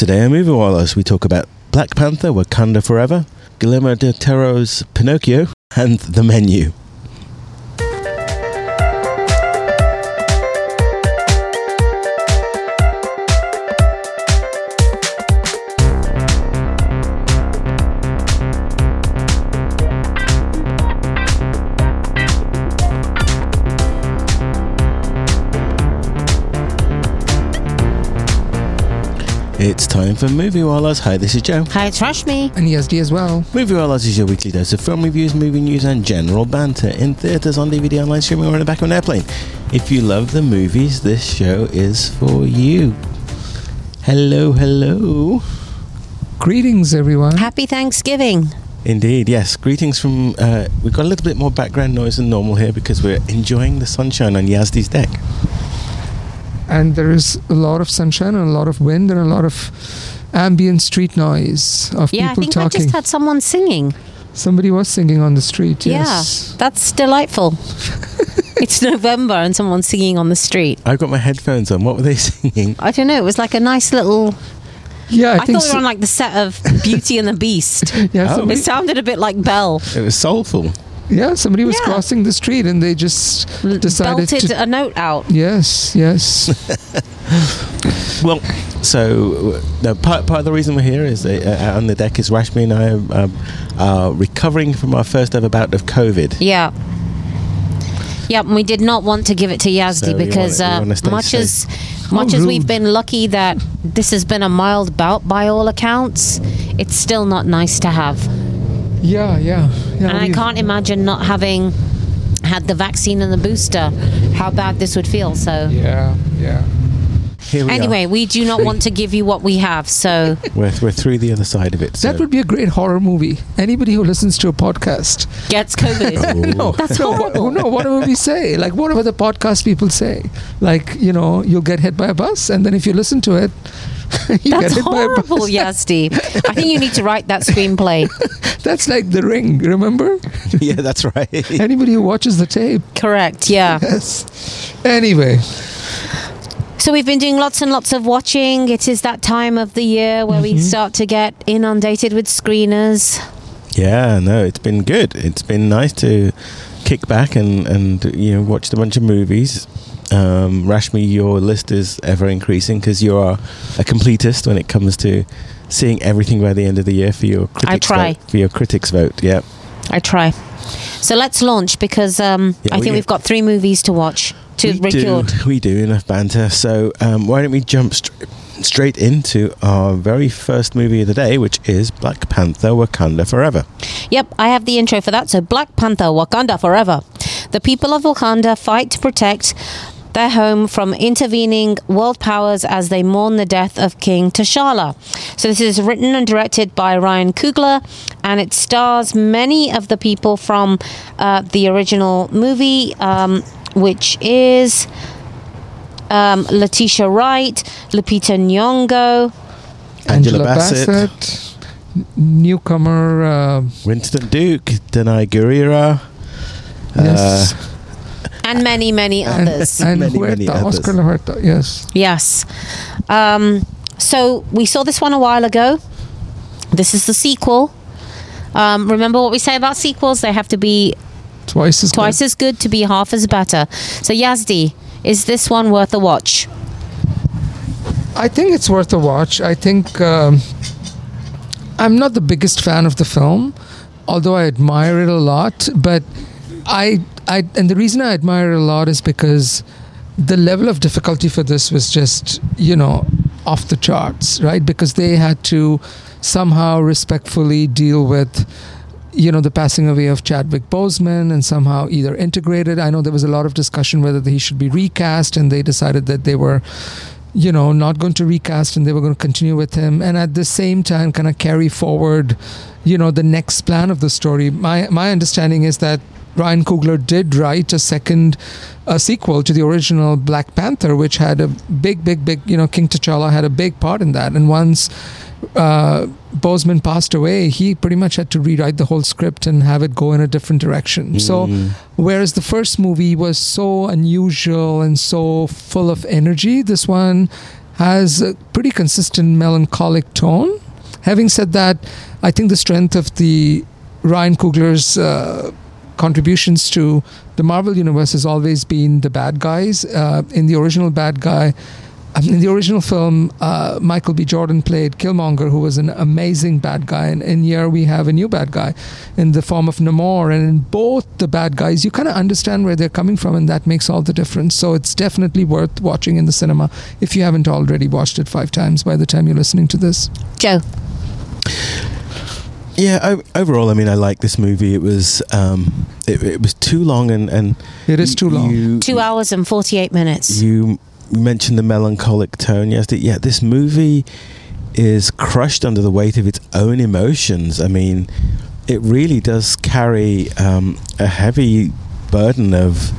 Today on Movie Wallahs, we talk about Black Panther, Wakanda Forever, Guillermo del Toro's Pinocchio, and The Menu. It's time for Movie Wallahs. Hi, this is Joe. Hi, it's Rashmi. And ESD as well. Movie Wallahs is your weekly dose of film reviews, movie news, and general banter in theatres, on DVD, online streaming, or in the back of an airplane. If you love the movies, this show is for you. Hello, hello. Greetings, everyone. Happy Thanksgiving. Indeed, yes. Greetings from. Uh, we've got a little bit more background noise than normal here because we're enjoying the sunshine on Yazdi's deck. And there is a lot of sunshine and a lot of wind and a lot of ambient street noise of Yeah, I people think I talking. just had someone singing. Somebody was singing on the street, yes. Yeah, that's delightful. it's November and someone's singing on the street. I've got my headphones on. What were they singing? I don't know. It was like a nice little. Yeah, I, I, think thought we so- were on like the set of Beauty and the Beast. yeah, Oh. It sounded a bit like Belle. It was soulful. Yeah, somebody was Yeah. crossing the street and they just decided belted to. a note out. Yes, yes. Well, so uh, no, part, part of the reason we're here is uh, uh, out on the deck is Rashmi and I are, um, are recovering from our first ever bout of COVID. Yeah. Yeah, and we did not want to give it to Yazdi So because wanna- uh, much safe. as much as we've been lucky that this has been a mild bout by all accounts, it's still not nice to have. Yeah, yeah. yeah and I can't imagine not having had the vaccine and the booster, how bad this would feel. So Yeah, yeah. Here we anyway, we do not want to give you what we have. So. We're, we're through the other side of it. So. That would be a great horror movie. Anybody who listens to a podcast. gets COVID. No, That's no, what- horrible. no, whatever we say, like whatever the podcast people say, like you know, you'll get hit by a bus, and then if you listen to it, you That's get horrible, by a bus. Yazdi. I think you need to write that screenplay. That's like The Ring. Remember? yeah, that's right. Anybody who watches the tape, Correct. Yeah. yes. Anyway, So we've been doing lots and lots of watching. It is that time of the year where we start to get inundated with screeners. yeah, no, it's been good. It's been nice to kick back and, and you know watch a bunch of movies. Um, Rashmi, your list is ever increasing because you are a completist when it comes to seeing everything by the end of the year for your critics try. vote. For your critics vote, yeah. I try. So let's launch because um, Yeah, I we think get- we've got three movies to watch to we record. do, we do enough banter. So um, why don't we jump str- straight into our very first movie of the day, which is Black Panther: Wakanda Forever. Yep, I have the intro for that. So Black Panther, Wakanda Forever. The people of Wakanda fight to protect their home from intervening world powers as they mourn the death of King T'Challa. So this is written and directed by Ryan Coogler, and it stars many of the people from uh, the original movie, um, which is um, Letitia Wright, Lupita Nyong'o, Angela Bassett. n- newcomer. Uh, Winston Duke, Danai Gurira. yes, and many, many others. and Many, many Huerta, others. Oscar Huerta. Yes. Yes. Um, so we saw this one a while ago. This is the sequel. Um, remember what we say about sequels? They have to be Twice as twice good. as good to be half as better. So Yazdi, is this one worth a watch? I think it's worth a watch. I think um, I'm not the biggest fan of the film, although I admire it a lot. But I, I, and the reason I admire it a lot is because the level of difficulty for this was just, you know, off the charts, right? Because they had to somehow respectfully deal with you know the passing away of Chadwick Boseman and somehow either integrated. I know there was a lot of discussion whether he should be recast, and they decided that they were, you know, not going to recast and they were going to continue with him, and at the same time, kind of carry forward, you know, the next plan of the story. My my understanding is that Ryan Coogler did write a second a sequel to the original Black Panther, which had a big, big, big, you know, King T'Challa had a big part in that. And once uh, Boseman passed away, he pretty much had to rewrite the whole script and have it go in a different direction. So, Mm. whereas the first movie was so unusual and so full of energy, this one has a pretty consistent melancholic tone. Having said that, I think the strength of the Ryan Coogler's uh, contributions to the Marvel universe has always been the bad guys. Uh, in the original bad guy, in the original film, uh, Michael B. Jordan played Killmonger, who was an amazing bad guy. And in here, we have a new bad guy in the form of Namor. And in both the bad guys, you kind of understand where they're coming from, and that makes all the difference. So it's definitely worth watching in the cinema if you haven't already watched it five times by the time you're listening to this. Joe. Yeah, o- overall, I mean, I like this movie. It was um, it, it was too long, and and It is too long. You, Two hours and 48 minutes. You mentioned the melancholic tone. Yes, yeah, this movie is crushed under the weight of its own emotions. I mean, it really does carry um, a heavy burden of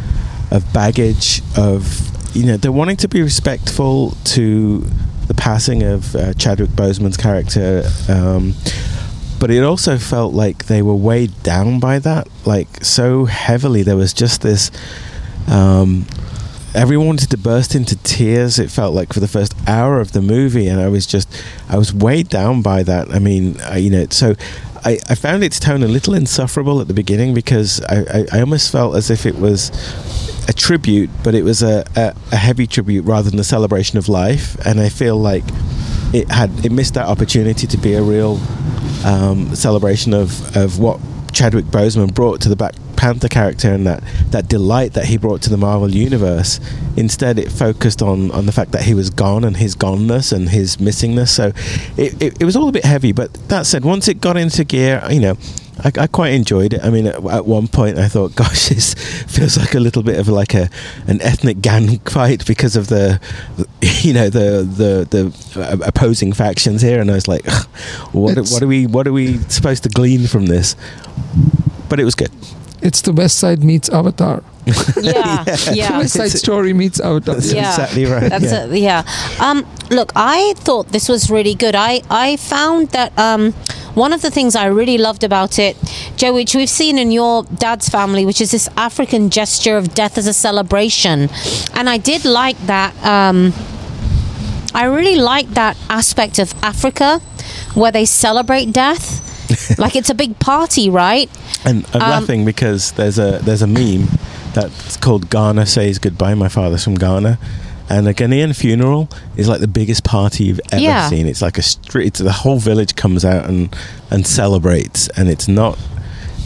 of baggage of you know they're wanting to be respectful to the passing of uh, Chadwick Boseman's character. Um, but it also felt like they were weighed down by that, like so heavily. There was just this. Um, everyone wanted to burst into tears. It felt like for the first hour of the movie, and I was just, I was weighed down by that. I mean, I, you know, so I, I found its tone a little insufferable at the beginning because I, I, I almost felt as if it was a tribute, but it was a, a, a heavy tribute rather than a celebration of life. And I feel like it had it missed that opportunity to be a real um, celebration of, of what Chadwick Boseman brought to the Black Panther character and that, that delight that he brought to the Marvel universe. Instead, it focused on, on the fact that he was gone and his goneness and his missingness. So it, it, it was all a bit heavy. But that said, once it got into gear, you know, I, I quite enjoyed it. I mean, at, at one point, I thought, "Gosh, this feels like a little bit of like a an ethnic gang fight because of the, you know, the the the uh, opposing factions here." And I was like, "What It's- what are we what are we supposed to glean from this?" But it was good. It's the West Side meets Avatar. Yeah, yeah. West Side Story meets Avatar. That's Yeah. exactly right. That's yeah. it. Yeah. Um, look, I thought this was really good. I I found that um, one of the things I really loved about it, Joe, which we've seen in your dad's family, which is this African gesture of death as a celebration, and I did like that. Um, I really like that aspect of Africa where they celebrate death. like it's a big party, right? And I'm Um, laughing because there's a there's a meme that's called Ghana says goodbye. My father's from Ghana, and a Ghanaian funeral is like the biggest party you've ever Yeah. seen. It's like a street. It's, the whole village comes out and and celebrates, and it's not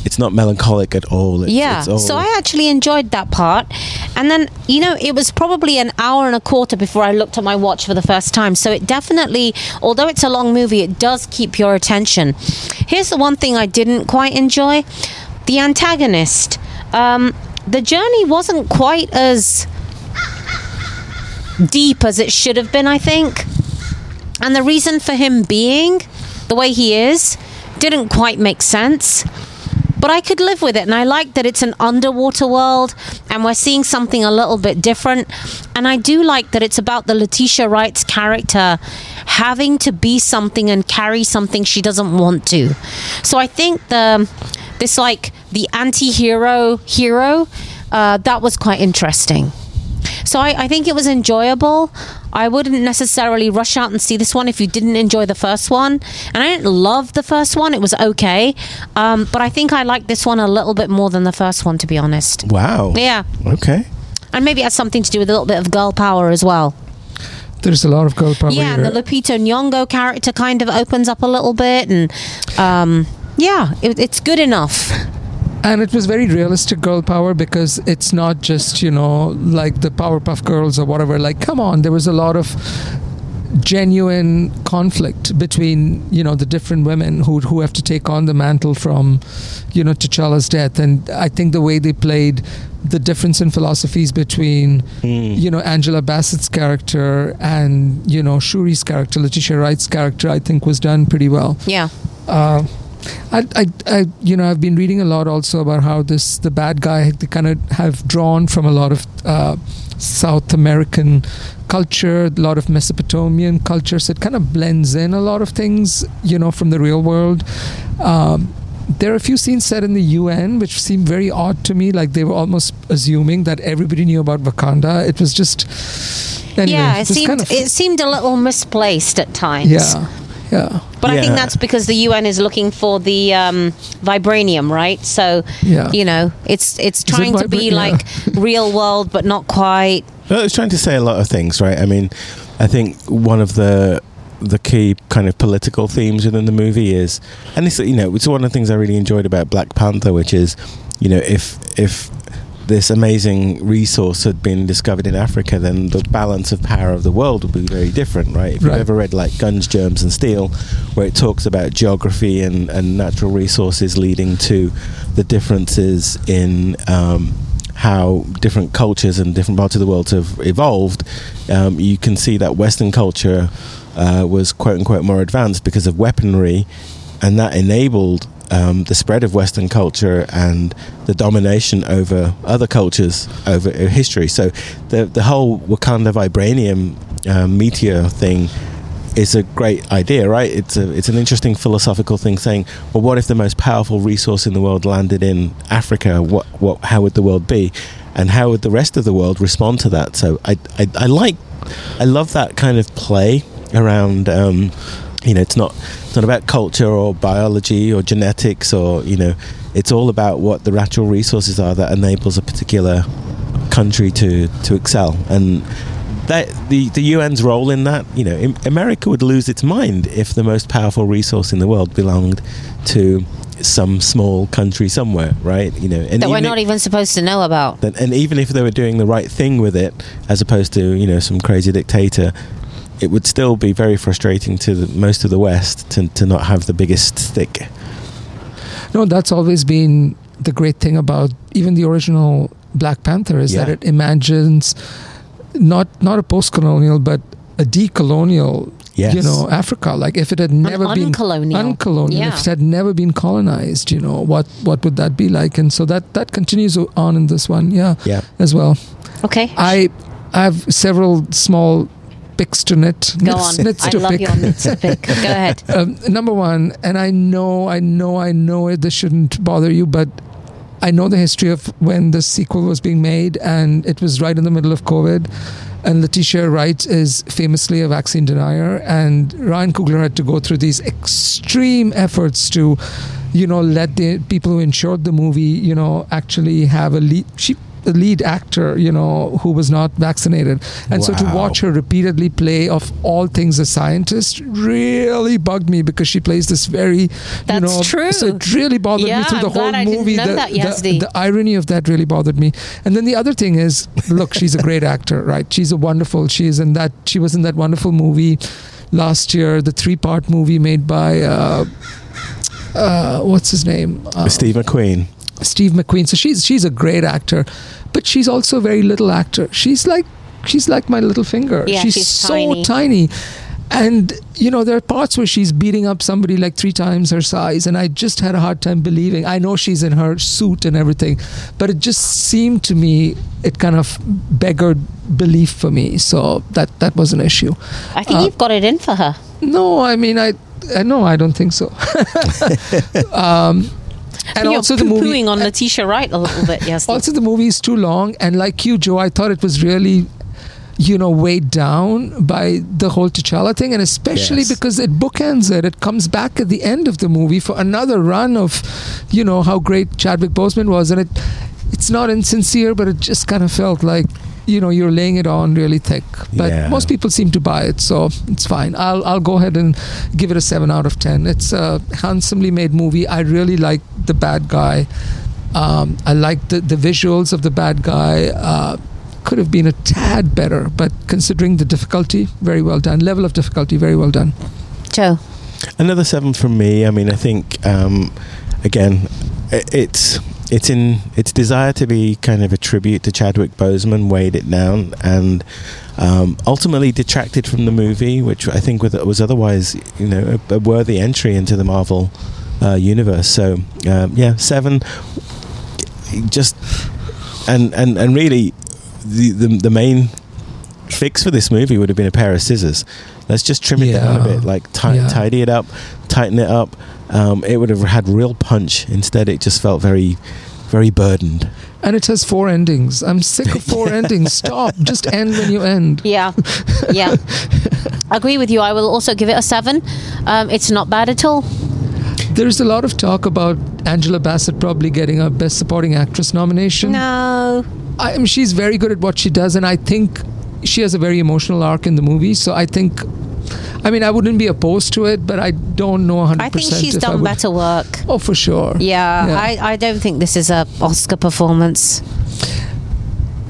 it's not melancholic at all. It's, yeah. it's all, So I actually enjoyed that part. And then, you know, it was probably an hour and a quarter before I looked at my watch for the first time. So it definitely, although it's a long movie, it does keep your attention. Here's the one thing I didn't quite enjoy the antagonist. Um, the journey wasn't quite as deep as it should have been, I think. And the reason for him being the way he is didn't quite make sense. But I could live with it, and I like that it's an underwater world, and we're seeing something a little bit different. And I do like that it's about the Letitia Wright's character having to be something and carry something she doesn't want to. So I think the this like the anti-hero hero uh, that was quite interesting. So I, I think it was enjoyable. I wouldn't necessarily rush out and see this one if you didn't enjoy the first one. And I didn't love the first one; it was okay. Um, but I think I like this one a little bit more than the first one, to be honest. wow. Yeah, Okay. and maybe it has something to do with a little bit of girl power as well. There's a lot of girl power yeah, and here. the Lupita Nyong'o character kind of opens up a little bit, and um, yeah, it, it's good enough. and it was very realistic girl power because it's not just you know like the powerpuff girls or whatever. Like come on there was a lot of genuine conflict between you know the different women who who have to take on the mantle from you know T'Challa's death. And I think the way they played the difference in philosophies between Mm. you know Angela Bassett's character and you know Shuri's character Letitia Wright's character I think was done pretty well. Yeah, uh, I, I, I, you know, I've been reading a lot also about how this the bad guy they kind of have drawn from a lot of uh, South American culture, a lot of Mesopotamian culture, so it kind of blends in a lot of things, you know, from the real world. Um, there are a few scenes set in the UN which seem very odd to me. Like they were almost assuming that everybody knew about Wakanda. It was just anyway, yeah, it seemed kind of- it seemed a little misplaced at times. yeah, yeah, But I think that's because the UN is looking for the um, vibranium, right? So, Yeah. you know, it's it's it trying to be yeah. like real world, but not quite. Well, it's trying to say a lot of things, right? I mean, I think one of the the key kind of political themes within the movie is, and this, you know, it's one of the things I really enjoyed about Black Panther, which is, you know, if if this amazing resource had been discovered in Africa, then the balance of power of the world would be very different, right? If you've ever read like Guns, Germs, and Steel, where it talks about geography and, and natural resources leading to the differences in um, how different cultures and different parts of the world have evolved, um, you can see that Western culture uh, was quote unquote more advanced because of weaponry, and that enabled um, the spread of Western culture and the domination over other cultures over uh, history. So the the whole Wakanda vibranium um, meteor thing is a great idea, right? It's a it's an interesting philosophical thing saying, well, what if the most powerful resource in the world landed in Africa? What what how would the world be? And how would the rest of the world respond to that? So I I, I like I love that kind of play around um, you know it's not it's not about culture or biology or genetics or you know it's all about what the natural resources are that enables a particular country to to excel and that the the UN's role in that you know America would lose its mind if the most powerful resource in the world belonged to some small country somewhere right you know and that we're not if- even supposed to know about. and even if they were doing the right thing with it, as opposed to you know some crazy dictator, it would still be very frustrating to the, most of the West to, to not have the biggest stick. No, that's always been the great thing about even the original Black Panther is that it imagines not not a post-colonial but a decolonial Yes. you know Africa like if it had never been uncolonial. uncolonial Yeah. if it had never been colonized you know what what would that be like and so that that continues on in this one yeah Yeah. as well Okay. I I have several small picks to knit Go knits, on. knits I to love pick. your knits to pick. Go ahead. um, number one, and I know, I know, I know it. This shouldn't bother you, but I know the history of when the sequel was being made, and it was right in the middle of COVID. And Letitia Wright is famously a vaccine denier, and Ryan Coogler had to go through these extreme efforts to, you know, let the people who insured the movie, you know, actually have a lead. She lead actor, you know, who was not vaccinated. And so to watch her repeatedly play of all things a scientist really bugged me because she plays this very, you That's know, true. so it really bothered Yeah, me through the I'm whole glad I didn't movie. know the, that, the- the irony of that really bothered me. And then the other thing is, look, she's a great actor, right? She's a wonderful. She's in that. She was in that wonderful movie last year, the three-part movie made by. Uh, uh, what's his name? Uh, Steve McQueen. Steve McQueen. So she's she's a great actor, but she's also a very little actor. She's like she's like my little finger. Yeah, she's, she's so tiny. tiny. And you know there are parts where she's beating up somebody like three times her size, and I just had a hard time believing. I know she's in her suit and everything, but it just seemed to me it kind of beggared belief for me. So that that was an issue. I think Uh, you've got it in for her. No, I mean I. I no, I don't think so. um, and You're also the movie on Letitia Wright a little bit, yes. also the movie is too long and like you joe i thought it was really you know weighed down by the whole t'challa thing and especially Yes. because it bookends it it comes back at the end of the movie for another run of you know how great chadwick boseman was and it it's not insincere but it just kind of felt like you know you're laying it on really thick but Yeah. most people seem to buy it so it's fine i'll i'll go ahead and give it a 7 out of 10 it's a handsomely made movie i really like the bad guy um, I like the, the visuals of the bad guy. Uh, could have been a tad better, but considering the difficulty, very well done. Level of difficulty, very well done. Joe. Another seven from me. I mean, I think um, again, it's it's in its desire to be kind of a tribute to Chadwick Boseman weighed it down and um, ultimately detracted from the movie, which I think was, otherwise you know a, a worthy entry into the Marvel uh, universe. So um, yeah, seven. Just and and and really, the the, the main fix for this movie would have been a pair of scissors. Let's just trim it down a bit, like ti- Yeah. tidy it up, tighten it up. Um, it would have had real punch. Instead, it just felt very, very burdened. And it has four endings. I'm sick of four endings. Stop. Just end when you end. Yeah, yeah. Agree with you. I will also give it a seven. Um, it's not bad at all. There's a lot of talk about Angela Bassett probably getting a Best Supporting Actress nomination. No. I mean, she's very good at what she does, and I think she has a very emotional arc in the movie. So I think, I mean, I wouldn't be opposed to it, but I don't know 100%. I think she's done better work. Oh, for sure. Yeah, Yeah. I, I don't think this is a Oscar performance.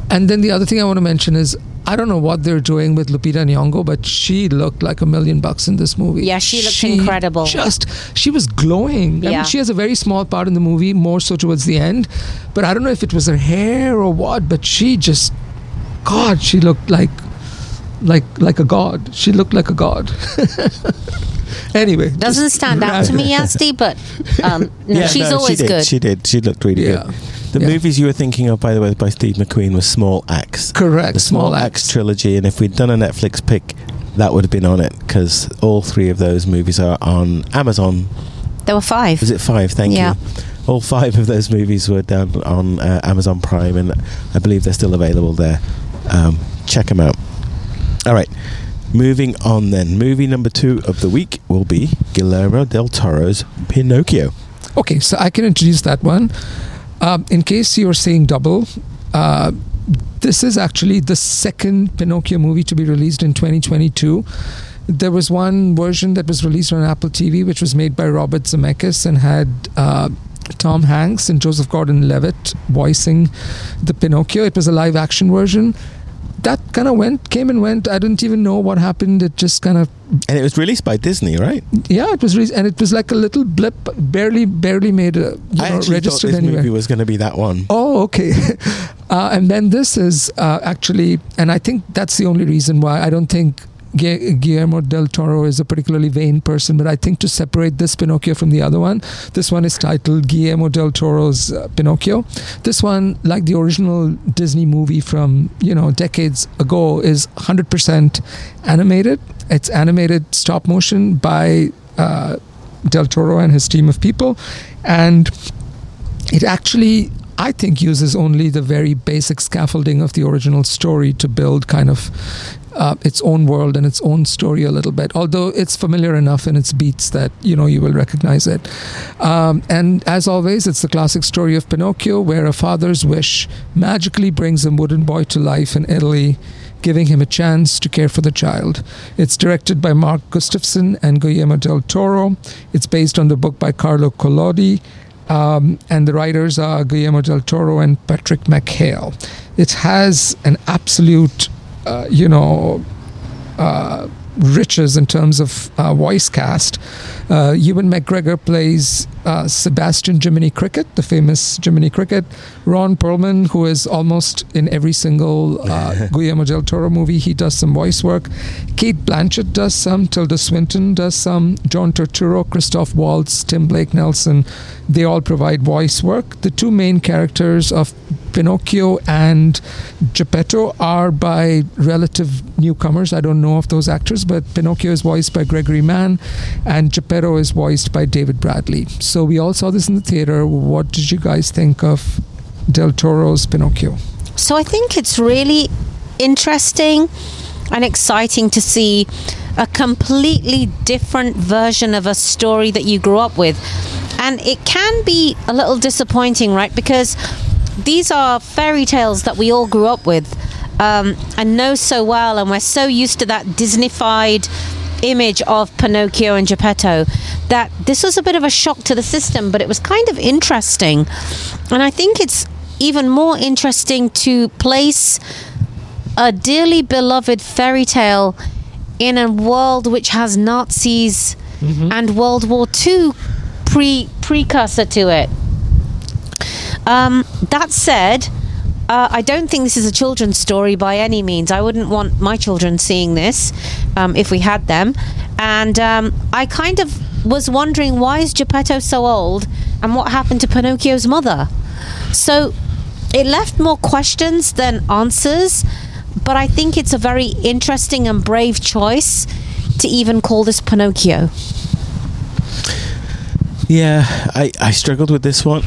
And then the other thing I want to mention is I don't know what they're doing with Lupita Nyong'o, but she looked like a million bucks in this movie. Yeah, she looked incredible. Just she was glowing. I Yeah. mean, she has a very small part in the movie, more so towards the end. But I don't know if it was her hair or what, but she just, God, she looked like, like, like a god. She looked like a god. anyway, Doesn't stand out to me, Yazdi, but um, no, she's no, always she did. good. She did. She looked really Yeah. good. The Yeah. movies you were thinking of, by the way, by Steve McQueen, was Small Axe. Correct. the Small, Axe. trilogy, and if we'd done a Netflix pick, that would have been on it because all three of those movies are on Amazon. there were five. Was it five? Thank Yeah. you. All five of those movies were down on uh, Amazon Prime, and I believe they're still available there. Um, check them out. All right. Moving on then. Movie number two of the week will be Guillermo del Toro's Pinocchio. Okay, so I can introduce that one. Um, in case you're saying double, uh, this is actually the second Pinocchio movie to be released in 2022. There was one version that was released on Apple TV, which was made by Robert Zemeckis and had uh, Tom Hanks and Joseph Gordon-Levitt voicing the Pinocchio. It was a live-action version. That kind of went, came and went. I didn't even know what happened. It just kind of And it was released by Disney, right? yeah, it was, released, and it was like a little blip, barely, barely made a you I know, actually thought registered this anywhere. movie was going to be that one. Oh, okay. uh, and then this is uh, actually, and I think that's the only reason why I don't think Guillermo del Toro is a particularly vain person, but I think to separate this Pinocchio from the other one, this one is titled Guillermo del Toro's uh, Pinocchio. This one, like the original Disney movie from you know decades ago, is 100% animated. It's animated stop motion by uh, Del Toro and his team of people, and it actually I think uses only the very basic scaffolding of the original story to build kind of uh, its own world and its own story a little bit. Although it's familiar enough in its beats that you know you will recognize it. Um, and as always, it's the classic story of Pinocchio, where a father's wish magically brings a wooden boy to life in Italy. Giving him a chance to care for the child. It's directed by Mark Gustafson and Guillermo del Toro. It's based on the book by Carlo Collodi, um, and the writers are Guillermo del Toro and Patrick McHale. It has an absolute, uh, you know, uh, riches in terms of uh, voice cast. Uh, Ewan McGregor plays uh, Sebastian Jiminy Cricket, the famous Jiminy Cricket. Ron Perlman, who is almost in every single uh, Guillermo del Toro movie, he does some voice work. Cate Blanchett does some. Tilda Swinton does some. John Turturro, Christoph Waltz, Tim Blake Nelson, they all provide voice work. The two main characters of Pinocchio and Geppetto are by relative newcomers. I don't know of those actors, but Pinocchio is voiced by Gregory Mann and Geppetto is voiced by David Bradley. So we all saw this in the theater. What did you guys think of Del Toro's Pinocchio? So I think it's really interesting and exciting to see a completely different version of a story that you grew up with. And it can be a little disappointing, right? Because these are fairy tales that we all grew up with um, and know so well, and we're so used to that Disneyfied image of Pinocchio and Geppetto that this was a bit of a shock to the system, but it was kind of interesting. And I think it's even more interesting to place a dearly beloved fairy tale in a world which has Nazis and World War II pre precursor to it. Um, that said, uh, I don't think this is a children's story by any means. I wouldn't want my children seeing this um, if we had them. And um, I kind of was wondering why is Geppetto so old and what happened to Pinocchio's mother? So it left more questions than answers. But I think it's a very interesting and brave choice to even call this Pinocchio. Yeah, I, I struggled with this one.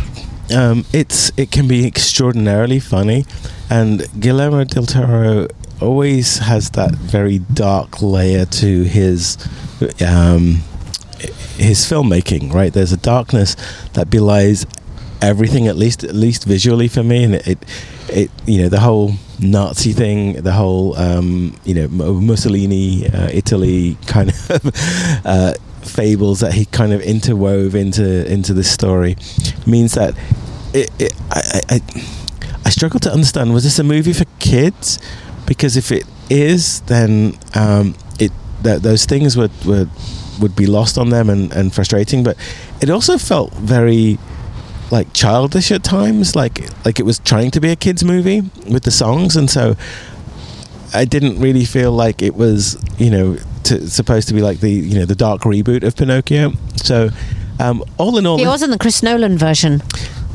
Um, it's it can be extraordinarily funny, and Guillermo del Toro always has that very dark layer to his um, his filmmaking. Right, there's a darkness that belies everything, at least at least visually for me, and it it, it you know the whole Nazi thing, the whole um, you know Mussolini, uh, Italy kind of. Uh, fables that he kind of interwove into into this story means that it, it I, I I struggle to understand was this a movie for kids because if it is then um, it th- those things would, would would be lost on them and, and frustrating but it also felt very like childish at times like like it was trying to be a kids movie with the songs and so I didn't really feel like it was you know to, supposed to be like the you know the dark reboot of Pinocchio. So um, all in all, It wasn't the Chris Nolan version.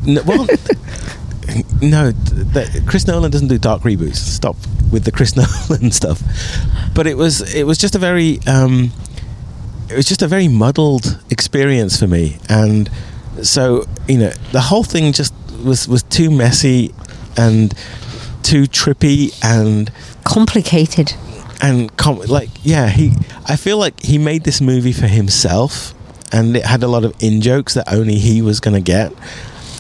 n- well, no, th- th- Chris Nolan doesn't do dark reboots. Stop with the Chris Nolan stuff. But it was it was just a very um, it was just a very muddled experience for me, and so you know the whole thing just was was too messy and too trippy and Complicated. and com- like yeah he i feel like he made this movie for himself and it had a lot of in jokes that only he was going to get.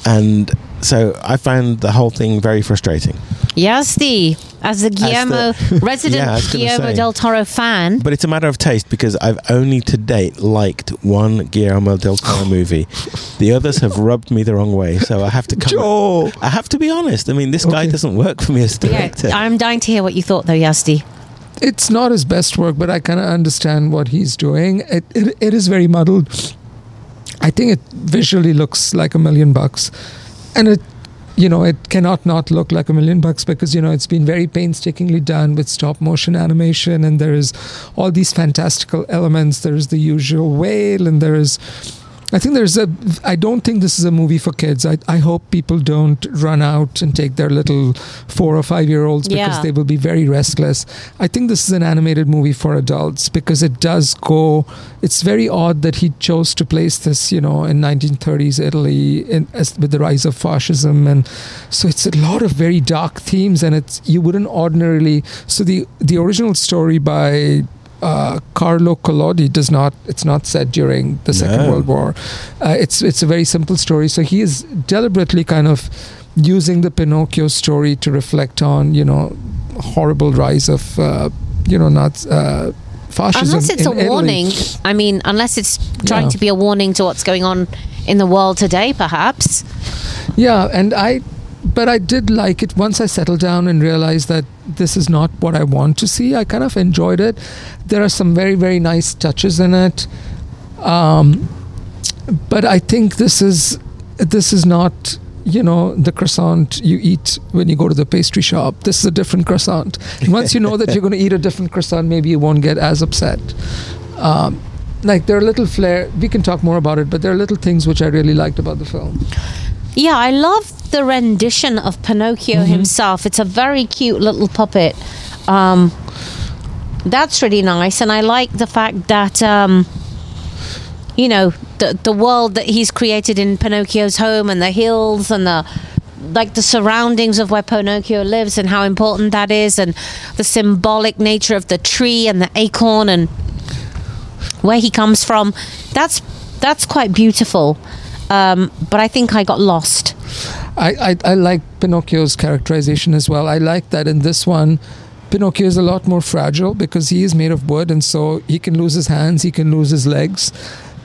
And so i found the whole thing very frustrating. Yazdi, as a Guillermo the- resident Yeah, I was gonna Guillermo say. del Toro fan, but it's a matter of taste because i've only to date liked one guillermo del toro movie the others have rubbed me the wrong way so i have to come Joe. i have to be honest i mean this guy doesn't work for me as a yeah, director I'm dying to hear what you thought though, Yazdi It's not his best work, but I kind of understand what he's doing. It, it it is very muddled. I think it visually looks like a million bucks, and it you know it cannot not look like a million bucks because you know it's been very painstakingly done with stop motion animation. And there is all these fantastical elements. There is the usual whale and there is I think there's a. I don't think this is a movie for kids. I, I hope people don't run out and take their little four or five year olds because Yeah. they will be very restless. I think this is an animated movie for adults because it does go. It's very odd that he chose to place this, you know, in 1930s Italy in, as, with the rise of fascism, and so it's a lot of very dark themes, and it's you wouldn't ordinarily. So the the original story by uh, Carlo Collodi does not. It's not set during the Second No. World War. Uh, it's it's a very simple story. So he is deliberately kind of using the Pinocchio story to reflect on you know horrible rise of uh, you know not uh, fascism. Unless it's a Italy. warning. I mean, unless it's trying Yeah. to be a warning to what's going on in the world today, perhaps. Yeah, and I, but I did like it once I settled down and realized that this is not what I want to see. I kind of enjoyed it. There are some very, very nice touches in it. Um, but I think this is this is not you know the croissant you eat when you go to the pastry shop. This is a different croissant. Once you know that you're going to eat a different croissant, maybe you won't get as upset. Um, like there are little flair. We can talk more about it, but there are little things which I really liked about the film. Yeah, I love the rendition of Pinocchio Mm-hmm. himself. It's a very cute little puppet. Um, that's really nice, and I like the fact that um, you know the the world that he's created in Pinocchio's home and the hills and the like the surroundings of where Pinocchio lives and how important that is, and the symbolic nature of the tree and the acorn and where he comes from. That's that's quite beautiful. Um, but I think I got lost. I, I, I like Pinocchio's characterization as well. I like that in this one, Pinocchio is a lot more fragile because he is made of wood, and so he can lose his hands, he can lose his legs,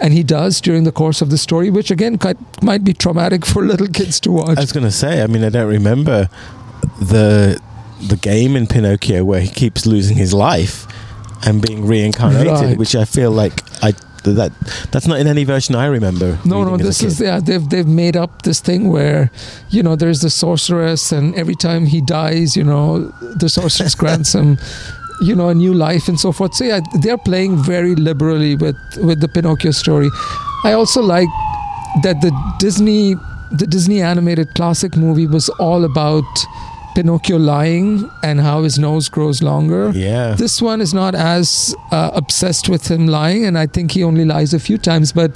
and he does during the course of the story, which again quite, might be traumatic for little kids to watch. I was going to say, I mean, I don't remember the the game in Pinocchio where he keeps losing his life and being reincarnated, Right. which I feel like I that that's not in any version I remember. No, no, this is yeah. They've they've made up this thing where, you know, there's the sorceress, and every time he dies, you know, the sorceress grants him, you know, a new life and so forth. So yeah, they're playing very liberally with with the Pinocchio story. I also like that the Disney the Disney animated classic movie was all about Pinocchio lying and how his nose grows longer. Yeah. This one is not as uh, obsessed with him lying, and I think he only lies a few times. But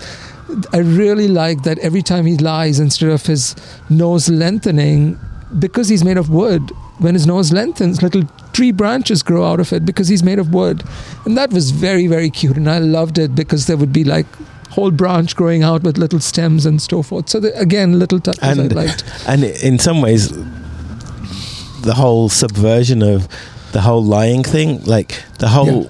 I really like that every time he lies, instead of his nose lengthening, because he's made of wood, when his nose lengthens, little tree branches grow out of it because he's made of wood. And that was very, very cute. And I loved it because there would be like whole branch growing out with little stems and so forth. So the, again, little touches I And- liked. and in some ways the whole subversion of the whole lying thing like the whole Yeah.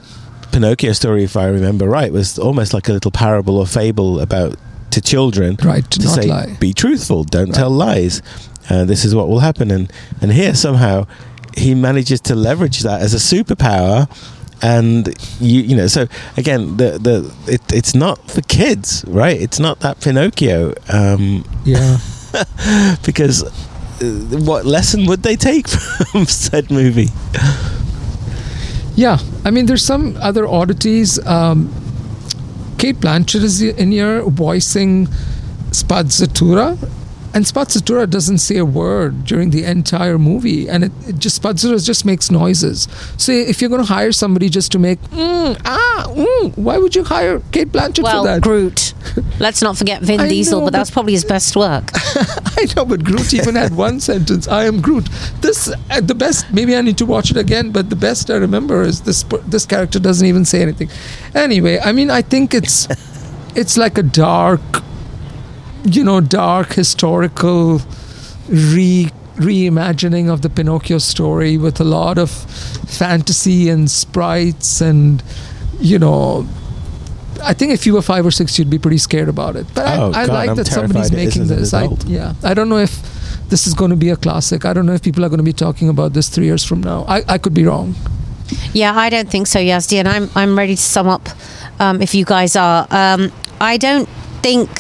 pinocchio story if i remember right was almost like a little parable or fable about to children Right, to say lie. be truthful don't Right. tell lies uh, this is what will happen and and here somehow he manages to leverage that as a superpower and you you know so again the the it, it's not for kids right it's not that pinocchio um Yeah. because what lesson would they take from said movie? Yeah, I mean, there's some other oddities. Um, Cate Blanchett is in here voicing Spazzatura, and Spazzatura doesn't say a word during the entire movie, and it, it just Spazzatura just makes noises. So if you're going to hire somebody just to make mm, ah mm, why would you hire Cate Blanchett well, for that? Groot. Let's not forget Vin I Diesel, know, but that's probably his best work. I know, but Groot even had one sentence. I am Groot. This uh, the best. Maybe I need to watch it again. But the best I remember is this. This character doesn't even say anything. Anyway, I mean, I think it's it's like a dark, you know, dark historical re reimagining of the Pinocchio story with a lot of fantasy and sprites and you know. I think if you were five or six, you'd be pretty scared about it. But Oh, I, I God, like I'm that somebody's making this. I, yeah, I don't know if this is going to be a classic. I don't know if people are going to be talking about this three years from now. I, I could be wrong. Yeah, I don't think so, Yazdi, and I'm I'm ready to sum up. Um, if you guys are, um, I don't think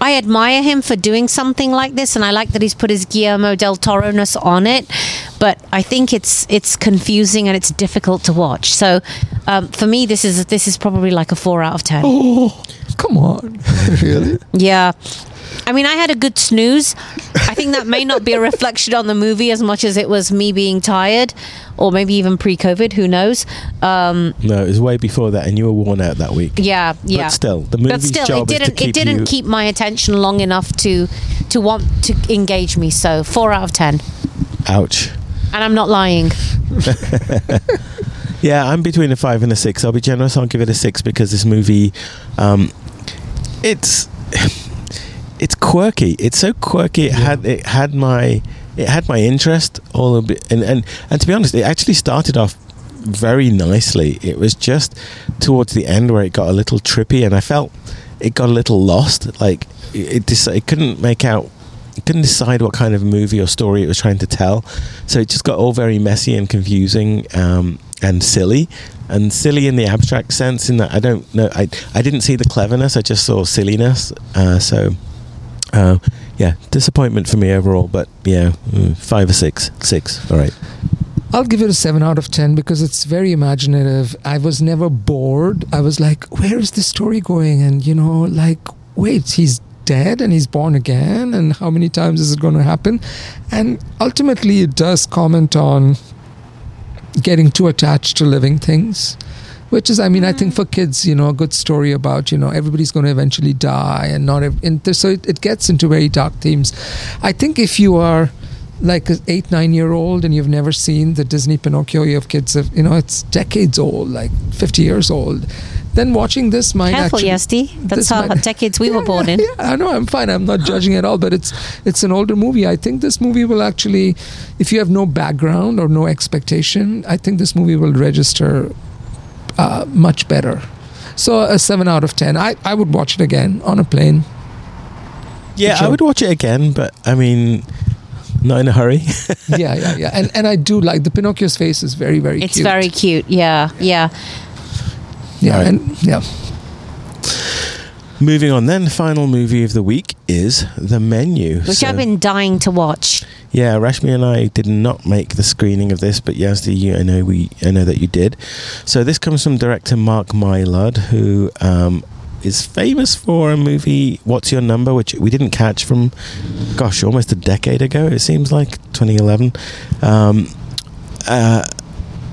I admire him for doing something like this, and I like that he's put his Guillermo del Toro ness on it. But I think it's it's confusing and it's difficult to watch. So um, for me, this is this is probably like a four out of ten. Oh, come on, really? Yeah. I mean, I had a good snooze. I think that may not be a reflection on the movie as much as it was me being tired, or maybe even pre-COVID. Who knows? Um, No, it was way before that, and you were worn out that week. yeah, yeah. But still, the But movie's still, it job is to didn't. keep It didn't you. keep my attention long enough to to want to engage me. So four out of ten, Ouch. and I'm not lying. Yeah, I'm between a five and a six. I'll be generous. I'll give it a six because this movie, um, it's it's quirky. It's so quirky. It had it had my it had my interest all a bit, and and and to be honest, it actually started off very nicely. It was just towards the end where it got a little trippy, and I felt it got a little lost. Like it, it, it couldn't make out. It couldn't decide what kind of movie or story it was trying to tell, so it just got all very messy and confusing um, and silly, and silly in the abstract sense. In that I don't know, I I didn't see the cleverness. I just saw silliness. Uh, so, uh, yeah, disappointment for me overall. But yeah, mm, five or six, six. All right. I'll give it a 7 out of 10 because it's very imaginative. I was never bored. I was like, where is this story going? And, you know, like, wait, he's dead and he's born again? And how many times is it going to happen? And ultimately, it does comment on getting too attached to living things. Which is, I mean, I think mm. for kids, you know, a good story about, you know, everybody's going to eventually die and not, ev- and so it, it gets into very dark themes. I think if you are like an eight nine year old and you've never seen the disney pinocchio you have kids of you know it's decades old like 50 years old then watching this might Careful, actually Yazdi. That's how might- decades we Yeah, were born in. yeah, i know i'm fine i'm not judging at all but it's it's an older movie i think this movie will actually if you have no background or no expectation i think this movie will register uh, much better so a 7 out of 10 I, I would watch it again on a plane Yeah, I would watch it again, but I mean, not in a hurry. yeah yeah yeah and and i do like the pinocchio's face is very very It's cute very cute. Yeah, yeah. yeah Alright. and yeah Moving on, then, final movie of the week is The Menu. Which So- I've been dying to watch. Yeah, Rashmi and I did not make the screening of this, but Yazdi, you, I know we, I know that you did. So this comes from director Mark Mylod, who um, is famous for a movie, What's Your Number, which we didn't catch from, gosh, almost a decade ago. It seems like 2011. Um, uh,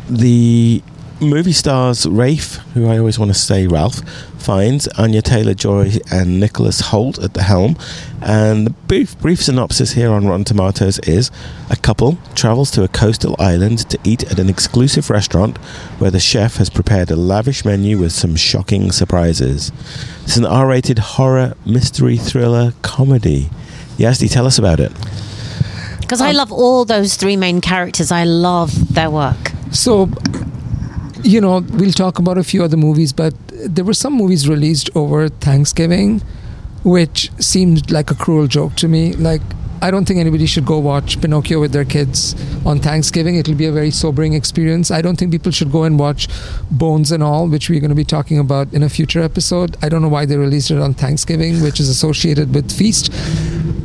the movie stars Rafe, who I always want to say Ralph, Fiennes Anya Taylor Joy and Nicholas Hoult at the helm. And the brief, brief synopsis here on Rotten Tomatoes is a couple travels to a coastal island to eat at an exclusive restaurant where the chef has prepared a lavish menu with some shocking surprises. It's an R rated horror, mystery, thriller, comedy. Yazdi, tell us about it. Because I um, love all those three main characters. I love their work. So, you know, we'll talk about a few other movies, but there were some movies released over Thanksgiving, which seemed like a cruel joke to me. Like, I don't think anybody should go watch Pinocchio with their kids on Thanksgiving. It'll be a very sobering experience. I don't think people should go and watch Bones and All, which we're going to be talking about in a future episode. I don't know why they released it on Thanksgiving, which is associated with feast.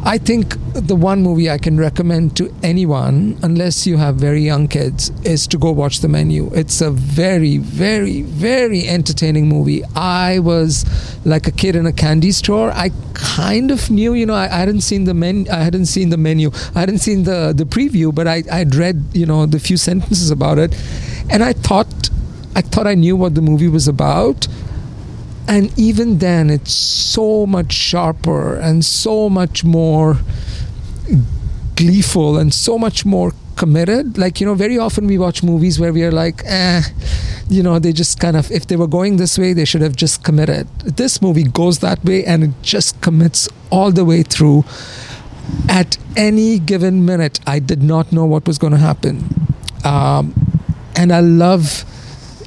I think the one movie I can recommend to anyone, unless you have very young kids, is to go watch The Menu. It's a very, very, very entertaining movie. I was like a kid in a candy store. I kind of knew, you know, I, I hadn't seen the men, I hadn't seen the menu, I hadn't seen the the preview, but I I'd read, you know, the few sentences about it, and I thought, I thought I knew what the movie was about and even then it's so much sharper and so much more gleeful and so much more committed. Like you know very often we watch movies where we are like eh you know they just kind of if they were going this way they should have just committed. This movie goes that way and it just commits all the way through. At any given minute i did not know what was going to happen. Um, and i love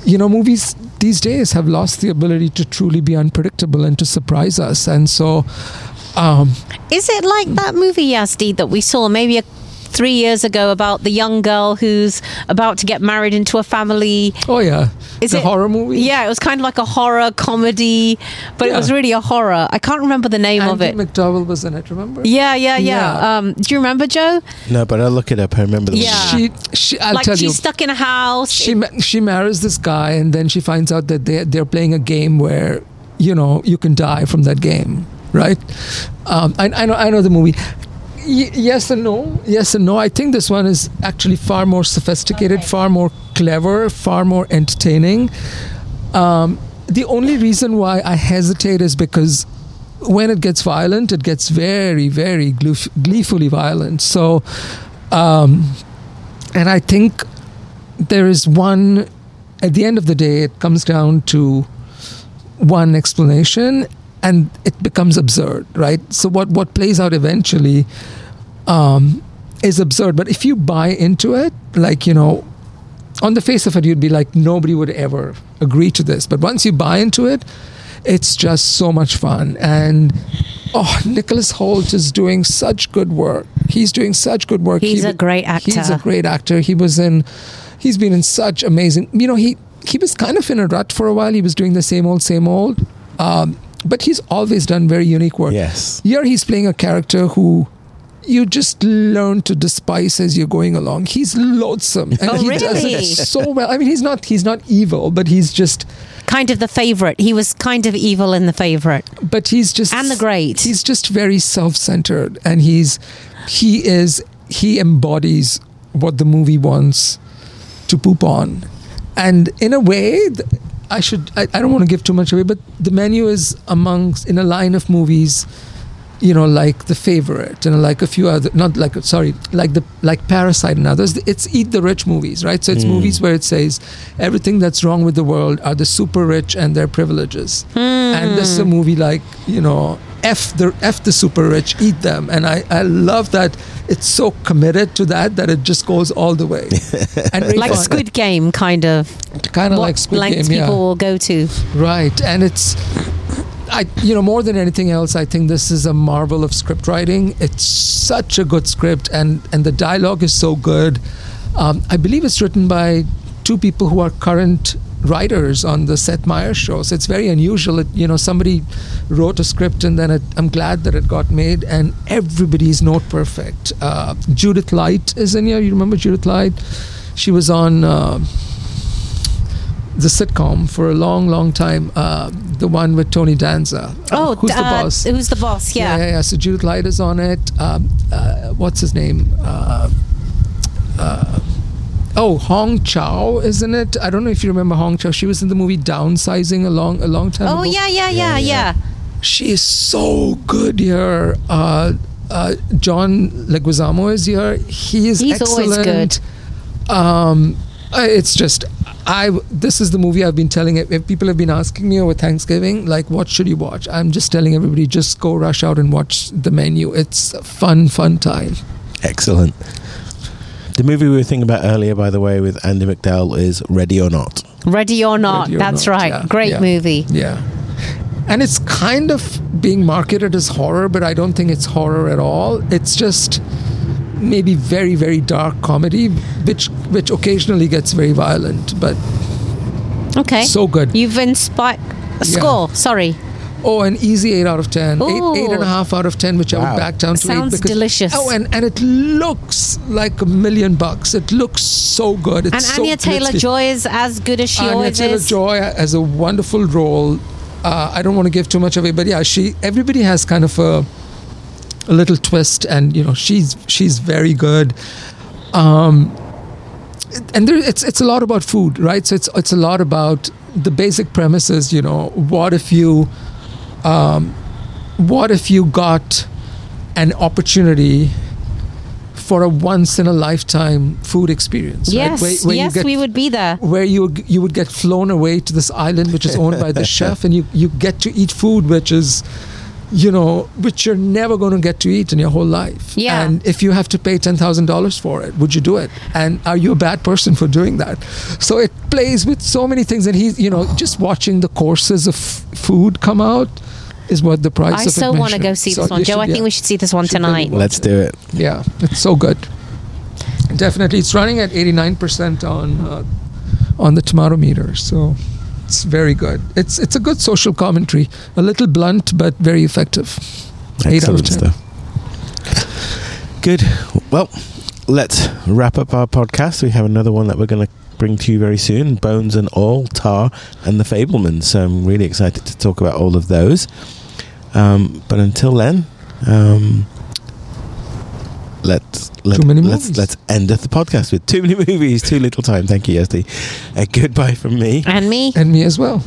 you know movies these days have lost the ability to truly be unpredictable and to surprise us. And so, um, is it like that movie Yazdi that we saw maybe a three years ago about the young girl who's about to get married into a family. Oh yeah, Is the it- horror movie. Yeah, it was kind of like a horror comedy, but it was really a horror. I can't remember the name of Andie it. MacDowell was in it. Remember? yeah, yeah, yeah. Yeah. Um, do you remember Joe? No, but I'll look it up. I remember the Yeah. movie. She, she. I'll like tell she's you. stuck in a house. she ma- she marries this guy and then she finds out that they they're playing a game where you know you can die from that game right um, I, I know I know the movie y- yes and no. Yes and no. I think this one is actually far more sophisticated Okay. far more clever far more entertaining. Um, the only reason why I hesitate is because when it gets violent it gets very very gleef- gleefully violent. So um, and I think there is one at the end of the day it comes down to one explanation and it becomes absurd right? So what what plays out eventually um, is absurd. But if you buy into it like you know on the face of it you'd be like nobody would ever agree to this. But once you buy into it it's just so much fun. And oh Nicholas Hoult is doing such good work. He's doing such good work. He's He- a great actor. he's a great actor. He was in he's been in such amazing you know he he was kind of in a rut for a while. He was doing the same old same old. Um, but he's always done very unique work Yes. here he's playing a character who you just learn to despise as you're going along. He's loathsome, and Oh, he does really? it so well. I mean, he's not he's not evil, but he's just kind of the favorite. He was kind of evil in the favorite. but he's just And the great. He's just very self-centered, and he's he is he embodies what the movie wants to poop on, and in a way. Th- I should. I, I don't want to give too much away, but the menu is amongst in a line of movies you know, like The Favorite and like a few other, not like, sorry, like the like Parasite and others. It's eat the rich movies, right? So it's Mm. movies where it says everything that's wrong with the world are the super rich and their privileges. And this is a movie like, you know, F the F the super rich, eat them. And I, I love that it's so committed to that that it just goes all the way. and Like fun. Squid Game, kind of. kind of what like Squid lengths Game, yeah. people will go to. Right, and it's, I you know more than anything else, I think this is a marvel of script writing. It's such a good script, and and the dialogue is so good. Um, I believe it's written by two people who are current writers on the Seth Meyers show. So it's very unusual. It, you know, somebody wrote a script, and then it, I'm glad that it got made, and everybody's note perfect. Uh, Judith Light is in here. You remember Judith Light? She was on. Uh, the sitcom for a long, long time. Uh, the one with Tony Danza. Uh, Oh, who's the uh, boss? Who's the boss? yeah, Yeah. yeah, yeah. So Judith Light is on it. Um, uh, what's his name? Oh, Hong Chau, isn't it? I don't know if you remember Hong Chau. She was in the movie Downsizing a long, a long time Oh ago. yeah, yeah, yeah, Yeah, yeah. yeah. She is so good here. Uh, uh, John Leguizamo is here. He is He's always excellent. Um, it's just I. This is the movie I've been telling. it- If people have been asking me over Thanksgiving, like, what should you watch? I'm just telling everybody, just go rush out and watch the menu. It's a fun, fun time. Excellent. The movie we were thinking about earlier, by the way, with Andie MacDowell is Ready or Not. Ready or not? Ready or That's Not, right. yeah, Great yeah. movie. Yeah. And it's kind of being marketed as horror, but I don't think it's horror at all. It's just maybe very, very dark comedy, which which occasionally gets very violent. But Okay. so good. You've inspired. A score. Sorry. Oh, an easy eight out of ten. Eight, eight and a half out of ten, which I would back down to Sounds eight. because- delicious. Oh, and, and it looks like a million bucks. It looks so good. It's And so Anya Taylor Joy is as good as she Anya always Taylor is. Joy has a wonderful role. Uh, I don't want to give too much away, but yeah, she. Everybody has kind of a, a little twist, and you know, she's she's very good. Um, and there, it's it's a lot about food, right? So it's it's a lot about the basic premises. You know, what if you, um, what if you got an opportunity for a once in a lifetime food experience? right? Yes, Where- where yes, get we would be there. where you would- you would get flown away to this island which is owned by the chef and you you get to eat food which is you know which you're never going to get to eat in your whole life Yeah. and if you have to pay $10,000 for it would you do it and are you a bad person for doing that so it plays with so many things and he's you know just watching the courses of f- food come out is what the price I of it so want to go see So this one. Joe, should- I think yeah. we should see this one Should tonight. watch Let's do it. yeah it's so good definitely it's running at 89% on uh, on the tomato meter so it's very good it's it's a good social commentary a little blunt but very effective Eight out of Excellent 10. stuff. Good. Well, let's wrap up our podcast. We have another one that we're going to bring to you very soon Bones and All, Tar, and The Fabelmans. So I'm really excited to talk about all of those. Um, but until then, um, let's let, Too many let's movies. let's end the podcast with too many movies, too little time. Thank you, Yazdi. Uh, goodbye from me. And me. and me as well